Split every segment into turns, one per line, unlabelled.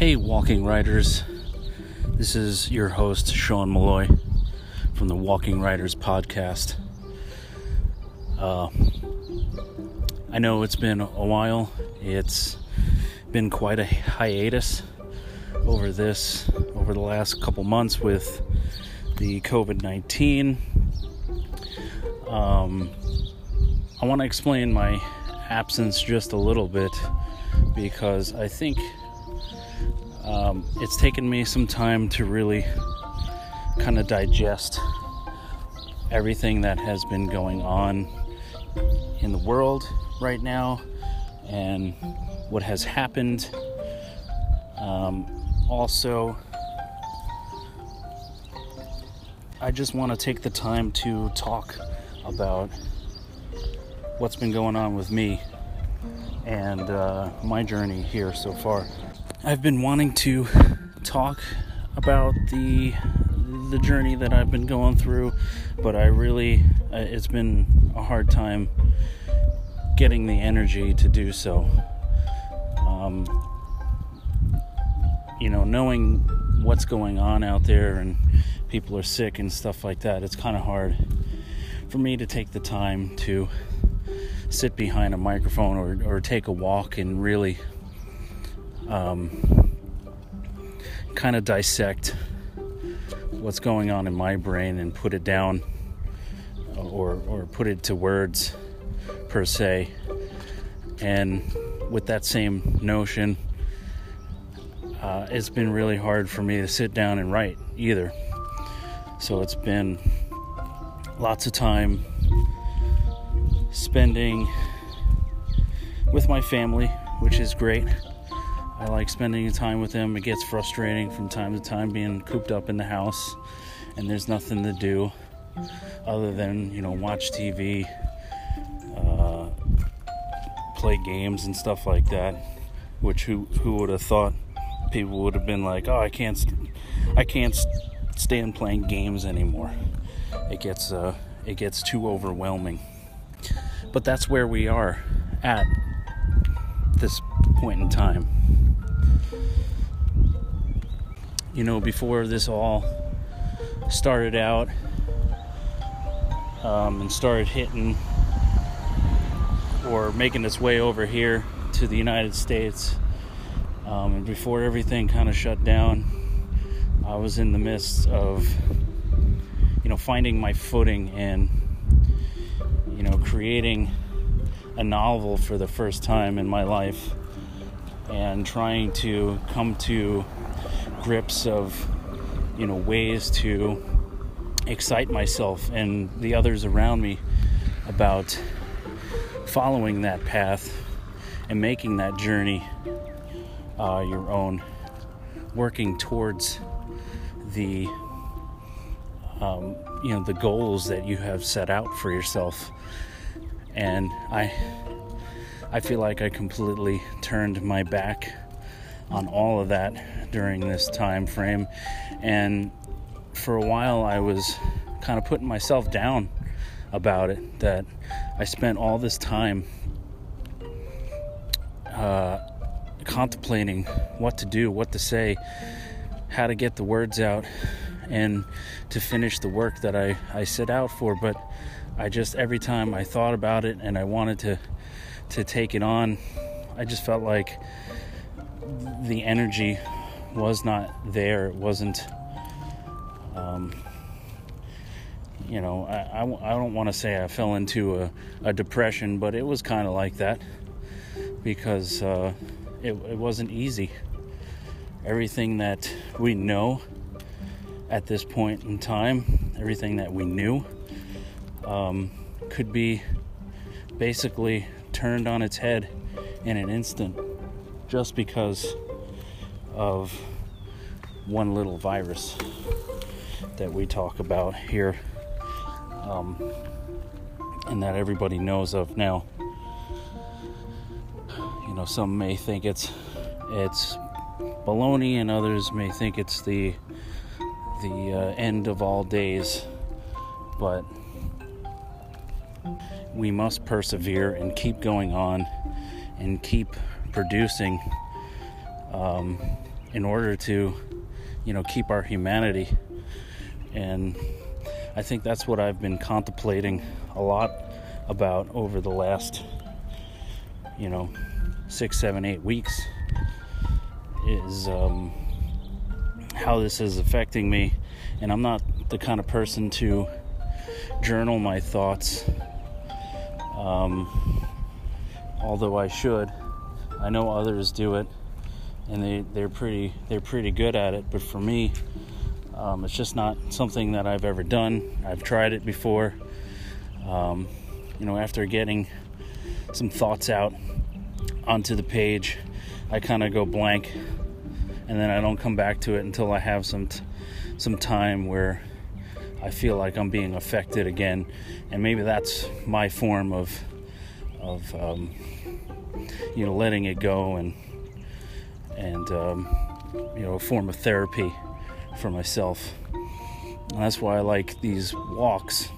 Hey, Walking Writers. This is your host, Sean Malloy from the Walking Writers podcast. Uh, I know it's been a while. It's been quite a hiatus over this, over the last couple months with the COVID 19. Um, I want to explain my absence just a little bit because I think um, it's taken me some time to really kind of digest everything that has been going on in the world right now and what has happened. Um, also, I just want to take the time to talk about what's been going on with me and uh, my journey here so far. I've been wanting to talk about the the journey that I've been going through, but I really uh, it's been a hard time getting the energy to do so. Um, you know, knowing what's going on out there and people are sick and stuff like that, it's kind of hard for me to take the time to sit behind a microphone or, or take a walk and really um, kind of dissect what's going on in my brain and put it down or, or put it to words per se. And with that same notion, uh, it's been really hard for me to sit down and write either. So it's been lots of time spending with my family, which is great. I like spending time with them. It gets frustrating from time to time being cooped up in the house and there's nothing to do other than, you know, watch TV, uh, play games and stuff like that. Which who who would have thought people would have been like, "Oh, I can't I can't stand playing games anymore." It gets uh it gets too overwhelming. But that's where we are at this point in time. You know, before this all started out um, and started hitting or making its way over here to the United States, um, and before everything kind of shut down, I was in the midst of, you know, finding my footing and you know, creating a novel for the first time in my life and trying to come to grips of, you know, ways to excite myself and the others around me about following that path and making that journey uh, your own, working towards the um, you know the goals that you have set out for yourself. And i i feel like i completely turned my back on all of that during this time frame and for a while i was kind of putting myself down about it that i spent all this time uh, contemplating what to do what to say how to get the words out and to finish the work that I, I set out for. But I just, every time I thought about it and I wanted to, to take it on, I just felt like the energy was not there. It wasn't, um, you know, I, I, I don't want to say I fell into a, a depression, but it was kind of like that because uh, it, it wasn't easy. Everything that we know at this point in time, everything that we knew um, could be basically turned on its head in an instant just because of one little virus that we talk about here um, and that everybody knows of now. You know, some may think it's it's baloney, and others may think it's the the uh, end of all days, but we must persevere and keep going on and keep producing um, in order to, you know, keep our humanity. And I think that's what I've been contemplating a lot about over the last, you know, six, seven, eight weeks is um, how this is affecting me. And I'm not the kind of person to journal my thoughts, um, although I should. I know others do it, and they, they're pretty they're pretty good at it. But for me, um, it's just not something that I've ever done. I've tried it before. Um, you know, after getting some thoughts out onto the page, I kind of go blank, and then I don't come back to it until I have some t- some time where I feel like I'm being affected again, and maybe that's my form of of um, you know letting it go and and um, you know a form of therapy for myself. And that's why I like these walks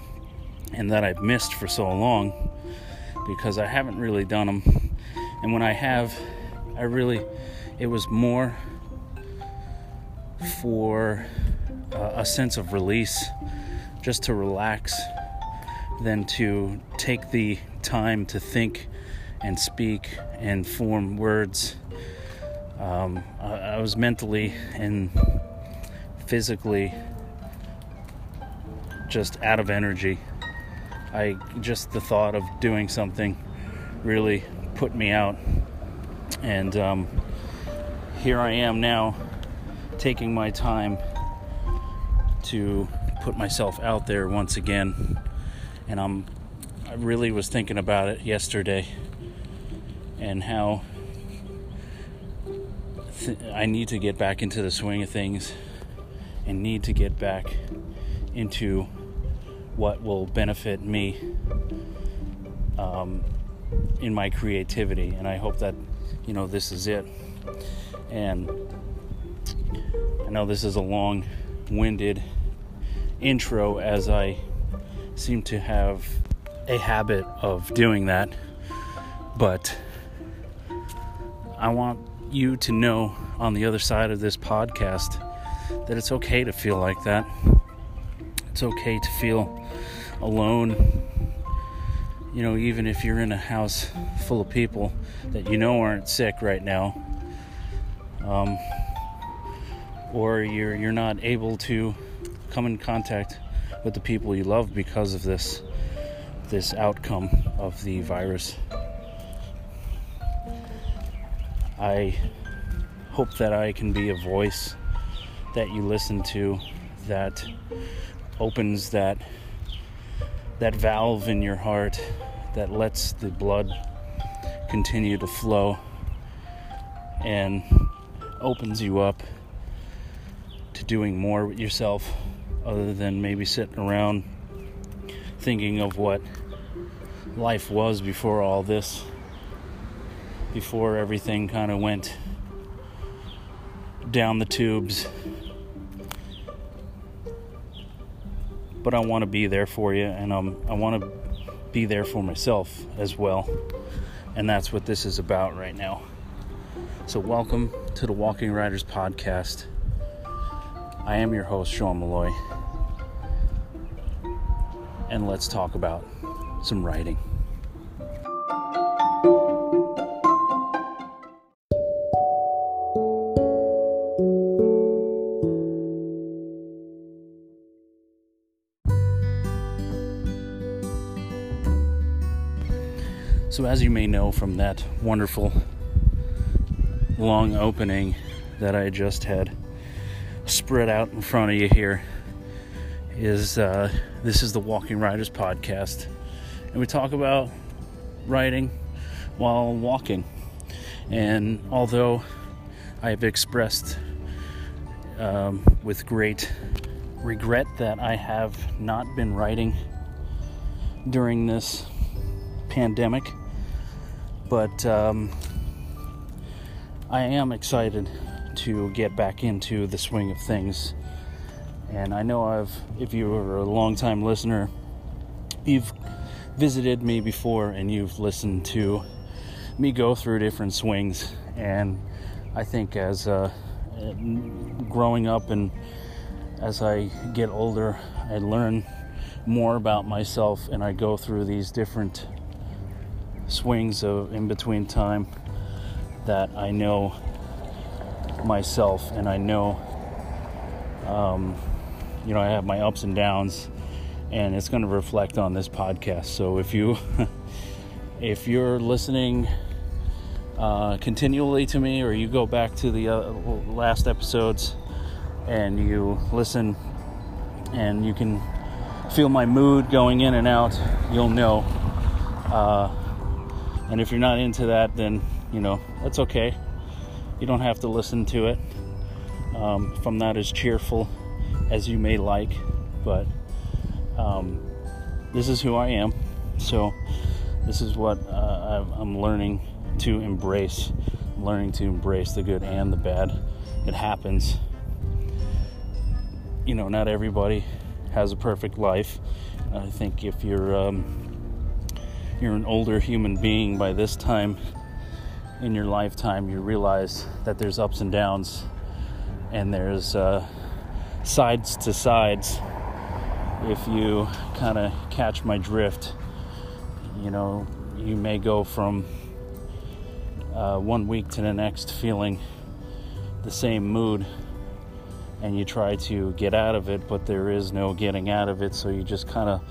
and that I've missed for so long because I haven't really done them. And when I have, I really, it was more for uh, a sense of release, just to relax, than to take the time to think and speak and form words. Um, I, I was mentally and physically just out of energy. I just the thought of doing something really put me out, and um, here I am now, taking my time to put myself out there once again, and I'm I really was thinking about it yesterday, and how th- I need to get back into the swing of things and need to get back into what will benefit me um, in my creativity. And I hope that, you know, this is it. And I know this is a long winded intro as I seem to have a habit of doing that. But I want you to know on the other side of this podcast that it's okay to feel like that. It's okay to feel alone. You know, even if you're in a house full of people that you know aren't sick right now, um, or you're you're not able to come in contact with the people you love because of this this outcome of the virus. I hope that I can be a voice that you listen to that opens that that valve in your heart that lets the blood continue to flow and opens you up to doing more with yourself other than maybe sitting around thinking of what life was before all this before everything kind of went down the tubes but I want to be there for you, and um, I want to be there for myself as well. And that's what this is about right now. So, welcome to the Walking Writers Podcast. I am your host, Sean Malloy, and let's talk about some writing. So, as you may know from that wonderful long opening that I just had spread out in front of you here, is uh, this is the Walking Writers podcast, and we talk about writing while walking. And although I have expressed um, with great regret that I have not been writing during this pandemic, but um, I am excited to get back into the swing of things. And I know I've, if you are a long-time listener, you've visited me before and you've listened to me go through different swings. And I think as a, growing up and as I get older, I learn more about myself and I go through these different swings of in between time that I know myself and I know um, you know I have my ups and downs and it's going to reflect on this podcast. So if you if you're listening uh, continually to me or you go back to the uh, last episodes and you listen and you can feel my mood going in and out you'll know uh, and if you're not into that then you know that's okay you don't have to listen to it um, if I'm not as cheerful as you may like, but um, this is who I am. So this is what uh, I'm learning to embrace. I'm learning to embrace the good and the bad. It happens. You know, not everybody has a perfect life. I think if you're um, you're an older human being by this time in your lifetime, you realize that there's ups and downs and there's uh, sides to sides. If you kind of catch my drift, you know, you may go from uh, one week to the next feeling the same mood and you try to get out of it, but there is no getting out of it, so you just kind of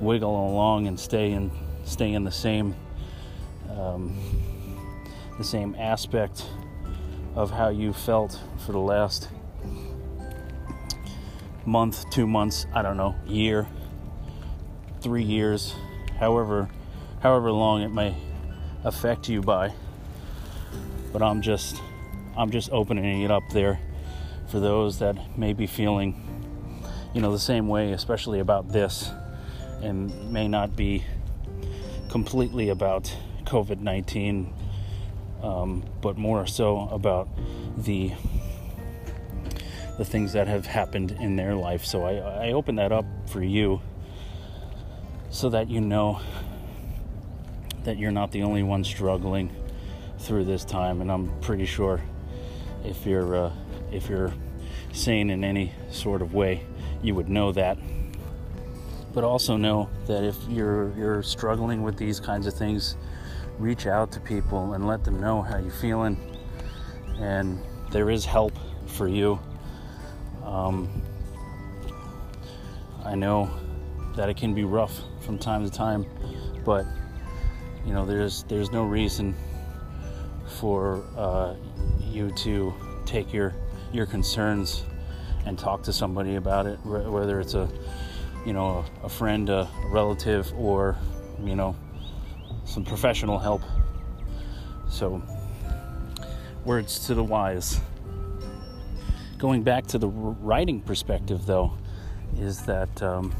wiggle along and stay in stay in the same um, the same aspect of how you felt for the last month, two months, I don't know, year, three years, however however long it may affect you by. But I'm just I'm just opening it up there for those that may be feeling you know the same way especially about this and may not be completely about COVID-19 um, but more so about the the things that have happened in their life. So I, I open that up for you so that you know that you're not the only one struggling through this time. And I'm pretty sure if you're uh, if you're sane in any sort of way, you would know that. But also know that if you're you're struggling with these kinds of things, reach out to people and let them know how you're feeling. And there is help for you. Um, I know that it can be rough from time to time, but you know there's there's no reason for uh, you to take your your concerns and talk to somebody about it, whether it's a you know a, a friend, a relative, or you know some professional help. So, words to the wise. Going back to the writing perspective, though, is that, um,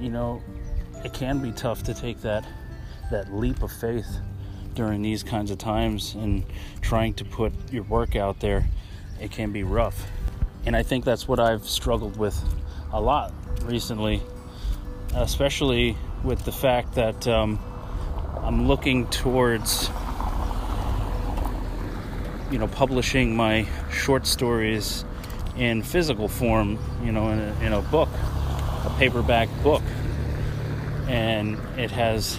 you know, it can be tough to take that, that leap of faith during these kinds of times and trying to put your work out there. It can be rough. And I think that's what I've struggled with a lot recently, especially with the fact that um, I'm looking towards, you know, publishing my short stories in physical form, you know, in a, in a book, a paperback book. And it has,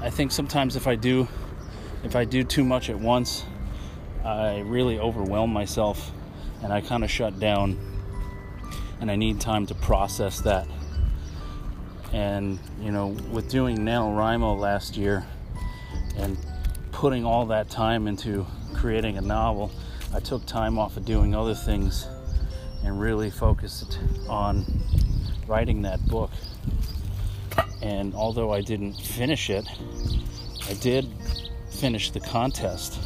I think sometimes if I do, if I do too much at once, I really overwhelm myself and I kind of shut down and I need time to process that and, you know, with doing NaNoWriMo last year and putting all that time into creating a novel, I took time off of doing other things and really focused on writing that book. And although I didn't finish it, I did finish the contest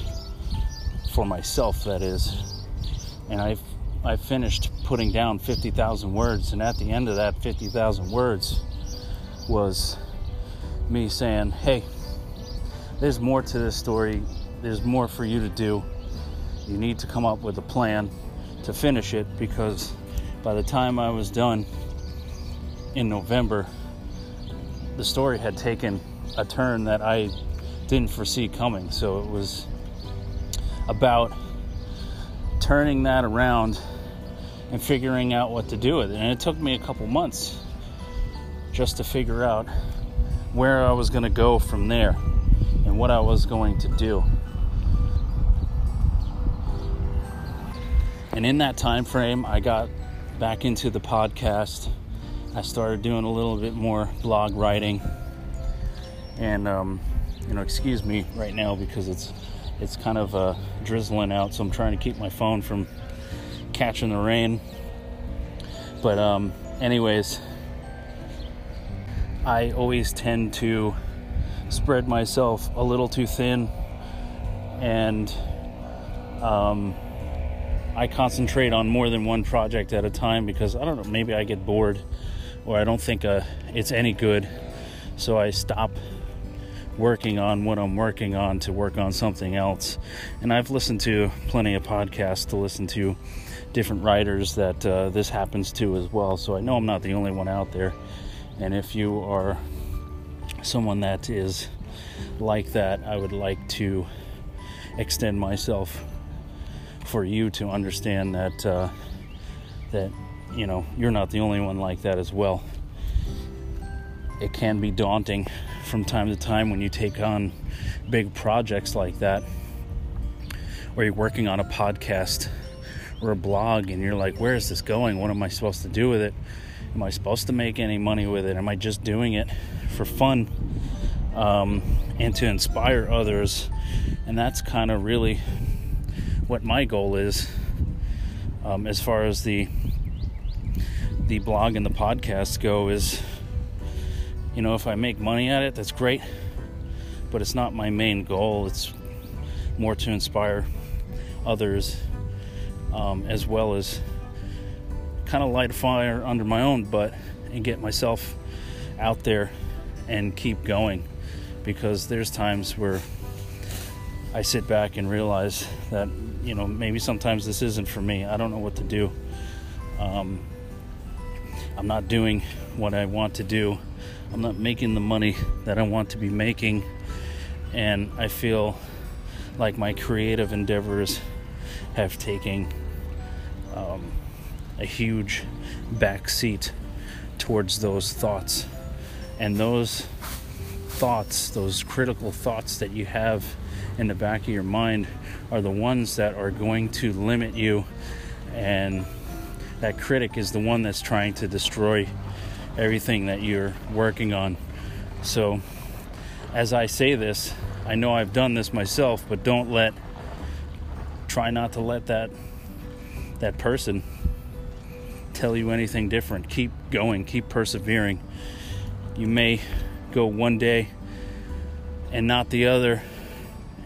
for myself, that is. And I've I finished putting down 50,000 words, and at the end of that 50,000 words, was me saying, hey, there's more to this story. There's more for you to do. You need to come up with a plan to finish it because by the time I was done in November, the story had taken a turn that I didn't foresee coming. So it was about turning that around and figuring out what to do with it. And it took me a couple months just to figure out where I was going to go from there and what I was going to do. And in that time frame, I got back into the podcast. I started doing a little bit more blog writing. And um, you know, excuse me right now because it's it's kind of uh, drizzling out, so I'm trying to keep my phone from catching the rain. But um, anyways, I always tend to spread myself a little too thin, and um, I concentrate on more than one project at a time because I don't know, maybe I get bored or I don't think uh, it's any good, so I stop working on what I'm working on to work on something else. And I've listened to plenty of podcasts to listen to different writers that uh, this happens to as well. So I know I'm not the only one out there. And if you are someone that is like that, I would like to extend myself for you to understand that uh, that you know you're not the only one like that as well. It can be daunting from time to time when you take on big projects like that, or you're working on a podcast or a blog and you're like, where is this going? What am I supposed to do with it? Am I supposed to make any money with it? Am I just doing it for fun um, and to inspire others? And that's kind of really what my goal is um, as far as the the blog and the podcast go is you know, if I make money at it, that's great. But it's not my main goal. It's more to inspire others um, as well as kind of light a fire under my own butt and get myself out there and keep going because there's times where I sit back and realize that you know maybe sometimes this isn't for me. I don't know what to do. Um, I'm not doing what I want to do I'm not making the money that I want to be making, and I feel like my creative endeavors have taken um, a huge backseat towards those thoughts. And those thoughts, those critical thoughts that you have in the back of your mind, are the ones that are going to limit you. And that critic is the one that's trying to destroy everything that you're working on. So, as I say this, I know I've done this myself, but don't let try not to let that that person tell you anything different. Keep going, keep persevering. You may go one day and not the other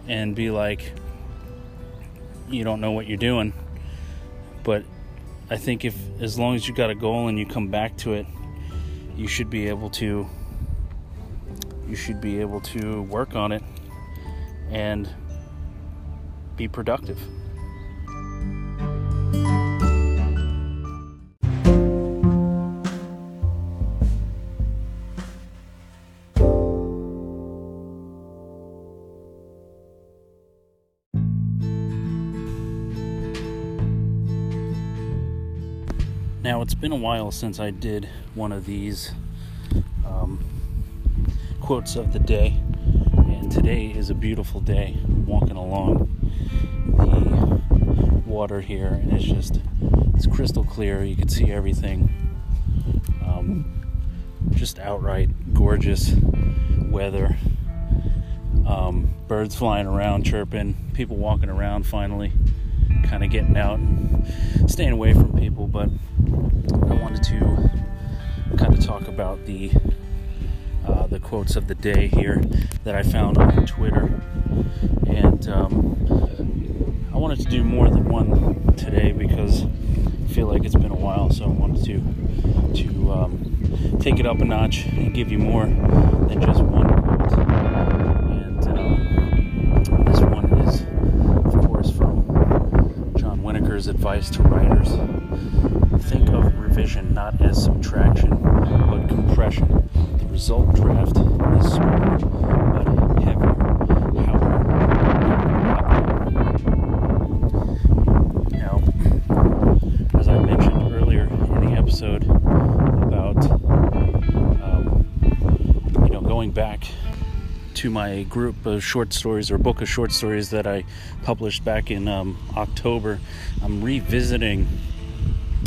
and be like you don't know what you're doing. But I think if as long as you got a goal and you come back to it you should be able to you should be able to work on it and be productive. Now, it's been a while since I did one of these um, quotes of the day, and today is a beautiful day. I'm walking along the water here, and it's just it's crystal clear. You can see everything. Um, just outright gorgeous weather. Um, birds flying around, chirping, people walking around finally kind of getting out and staying away from people, but I wanted to kind of talk about the uh, the quotes of the day here that I found on Twitter, and um, I wanted to do more than one today because I feel like it's been a while, so I wanted to to um, take it up a notch and give you more than just one advice to writers think of revision not as subtraction, but compression. The result draft is smaller, my group of short stories or book of short stories that I published back in um, October. I'm revisiting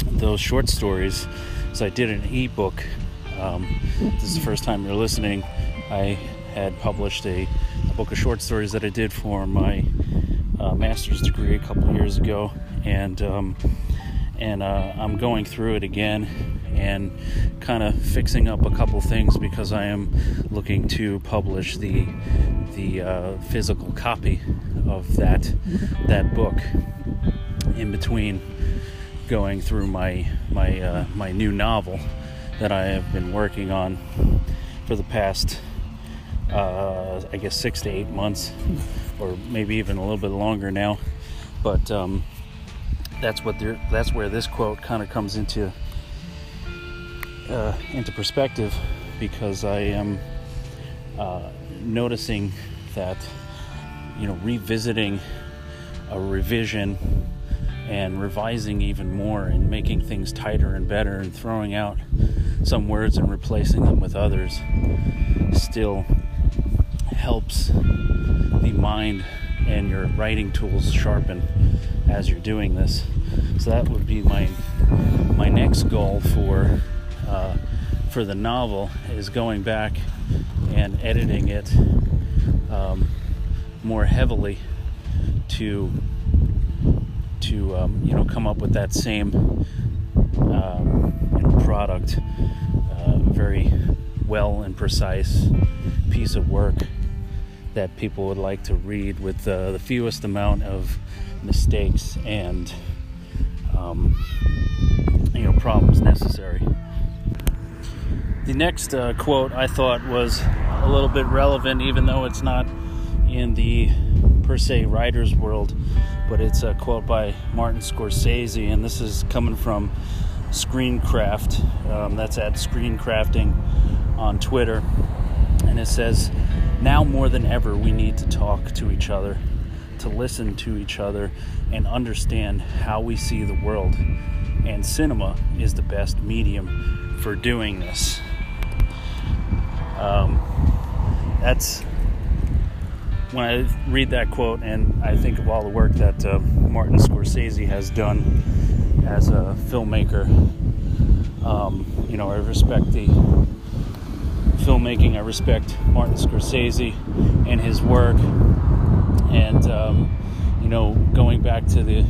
those short stories. So I did an ebook. Um, this is the first time you're listening. I had published a, a book of short stories that I did for my uh, master's degree a couple years ago, and um, and uh, I'm going through it again and kind of fixing up a couple things because I am looking to publish the the uh, physical copy of that that book in between going through my my uh, my new novel that I have been working on for the past uh, I guess six to eight months or maybe even a little bit longer now. But um, that's what they're that's where this quote kind of comes into uh, into perspective because I am uh, noticing that you know revisiting a revision and revising even more and making things tighter and better and throwing out some words and replacing them with others still helps the mind and your writing tools sharpen as you're doing this. So that would be my my next goal for uh, for the novel is going back and editing it um, more heavily to to um, you know come up with that same um, you know, product, uh, very well and precise piece of work that people would like to read with uh, the fewest amount of mistakes and um, you know problems necessary. The next uh, quote I thought was a little bit relevant, even though it's not in the per se writer's world, but it's a quote by Martin Scorsese, and this is coming from Screencraft. Um, that's at Screencrafting on Twitter, and it says, Now more than ever, we need to talk to each other, to listen to each other, and understand how we see the world. And cinema is the best medium for doing this. Um, that's when I read that quote and I think of all the work that uh, Martin Scorsese has done as a filmmaker. Um, you know, I respect the filmmaking. I respect Martin Scorsese and his work. And um, you know, going back to the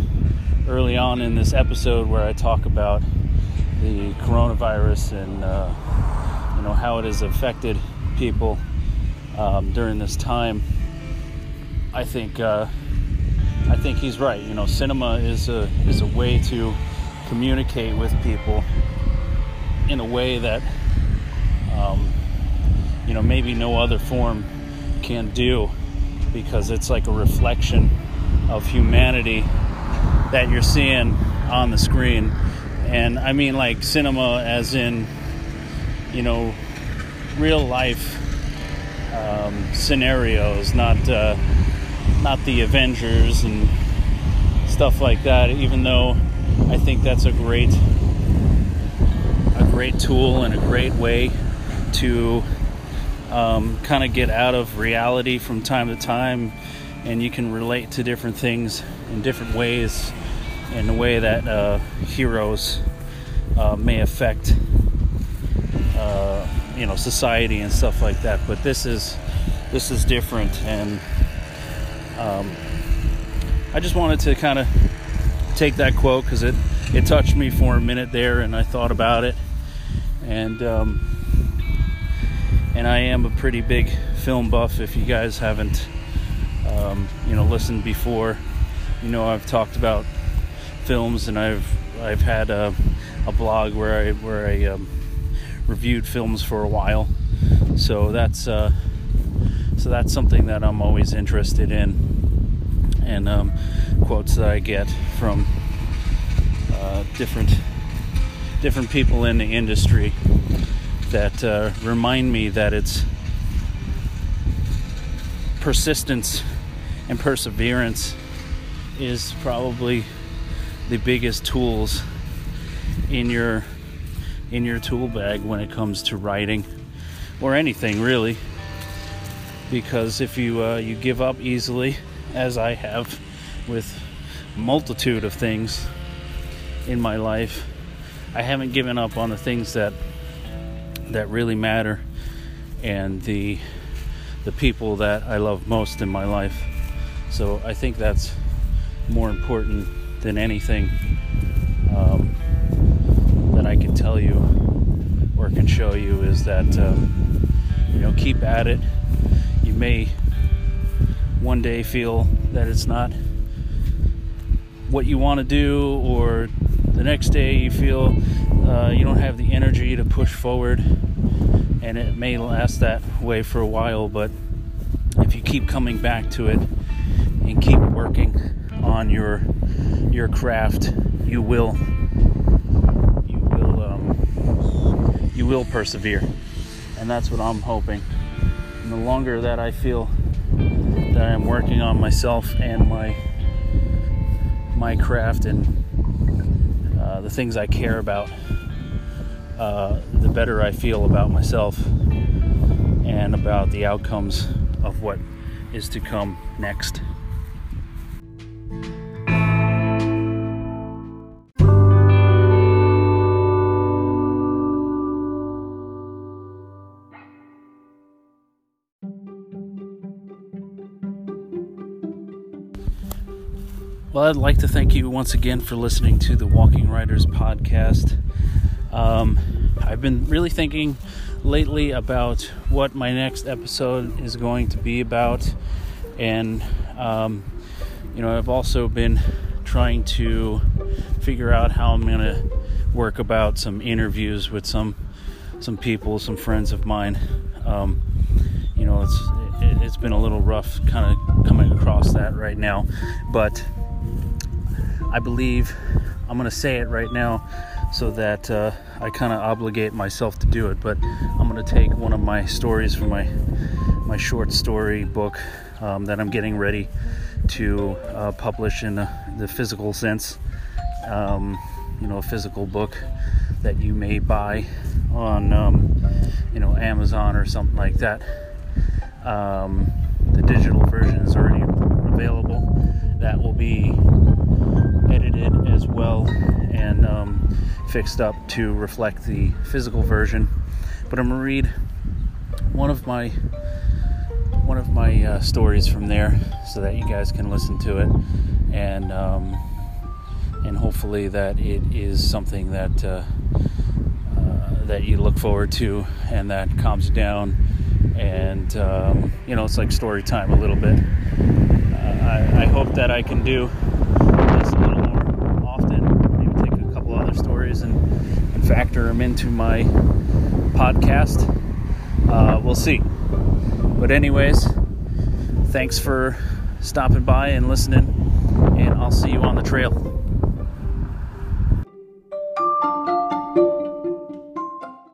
early on in this episode where I talk about the coronavirus and uh, you know how it has affected people um, during this time. I think uh, I think he's right. You know, cinema is a is a way to communicate with people in a way that um, you know maybe no other form can do because it's like a reflection of humanity that you're seeing on the screen and I mean like cinema as in you know real life um, scenarios, not uh, not the Avengers and stuff like that. Even though I think that's a great a great tool and a great way to um, kind of get out of reality from time to time, and you can relate to different things in different ways in a way that uh, heroes uh, may affect uh, you know society and stuff like that. But this is this is different, and um, I just wanted to kind of take that quote because it it touched me for a minute there, and I thought about it, and um, and I am a pretty big film buff. If you guys haven't um, you know listened before, you know I've talked about films, and I've I've had a, a blog where I where I um, reviewed films for a while. So that's uh, so that's something that I'm always interested in, and um, quotes that I get from uh, different different people in the industry that uh, remind me that it's persistence and perseverance is probably the biggest tools in your in your tool bag when it comes to writing or anything really. because if you uh, you give up easily, as I have with multitude of things in my life, I haven't given up on the things that that really matter and the the people that I love most in my life. So I think that's more important than anything um, that I can tell you or can show you is that um, you know keep at it. You may one day feel that it's not what you want to do, or the next day you feel uh, you don't have the energy to push forward, and it may last that way for a while. But if you keep coming back to it and keep working on your your craft, you will you will um, you will persevere, and that's what I'm hoping. And the longer that I feel that I'm working on myself and my my craft and uh, the things I care about, uh, the better I feel about myself and about the outcomes of what is to come next. Well, I'd like to thank you once again for listening to the Walking Writers podcast. Um, I've been really thinking lately about what my next episode is going to be about, and um, you know, I've also been trying to figure out how I'm going to work about some interviews with some some people, some friends of mine. Um, you know, it's it, has been a little rough, kind of coming across that right now, but I believe I'm going to say it right now so that uh, I kind of obligate myself to do it. But I'm going to take one of my stories from my my short story book um, that I'm getting ready to uh, publish in the, physical sense. Um, you know, a physical book that you may buy on um, you know Amazon or something like that. Um, the digital version is already fixed up to reflect the physical version. But I'm gonna read one of my one of my uh, stories from there so that you guys can listen to it and um, and hopefully that it is something that uh, uh, that you look forward to and that calms you down and um, you know it's like story time a little bit. I, I hope that I can do stories and, and factor them into my podcast. Uh, we'll see. But, anyways, thanks for stopping by and listening, and I'll see you on the trail.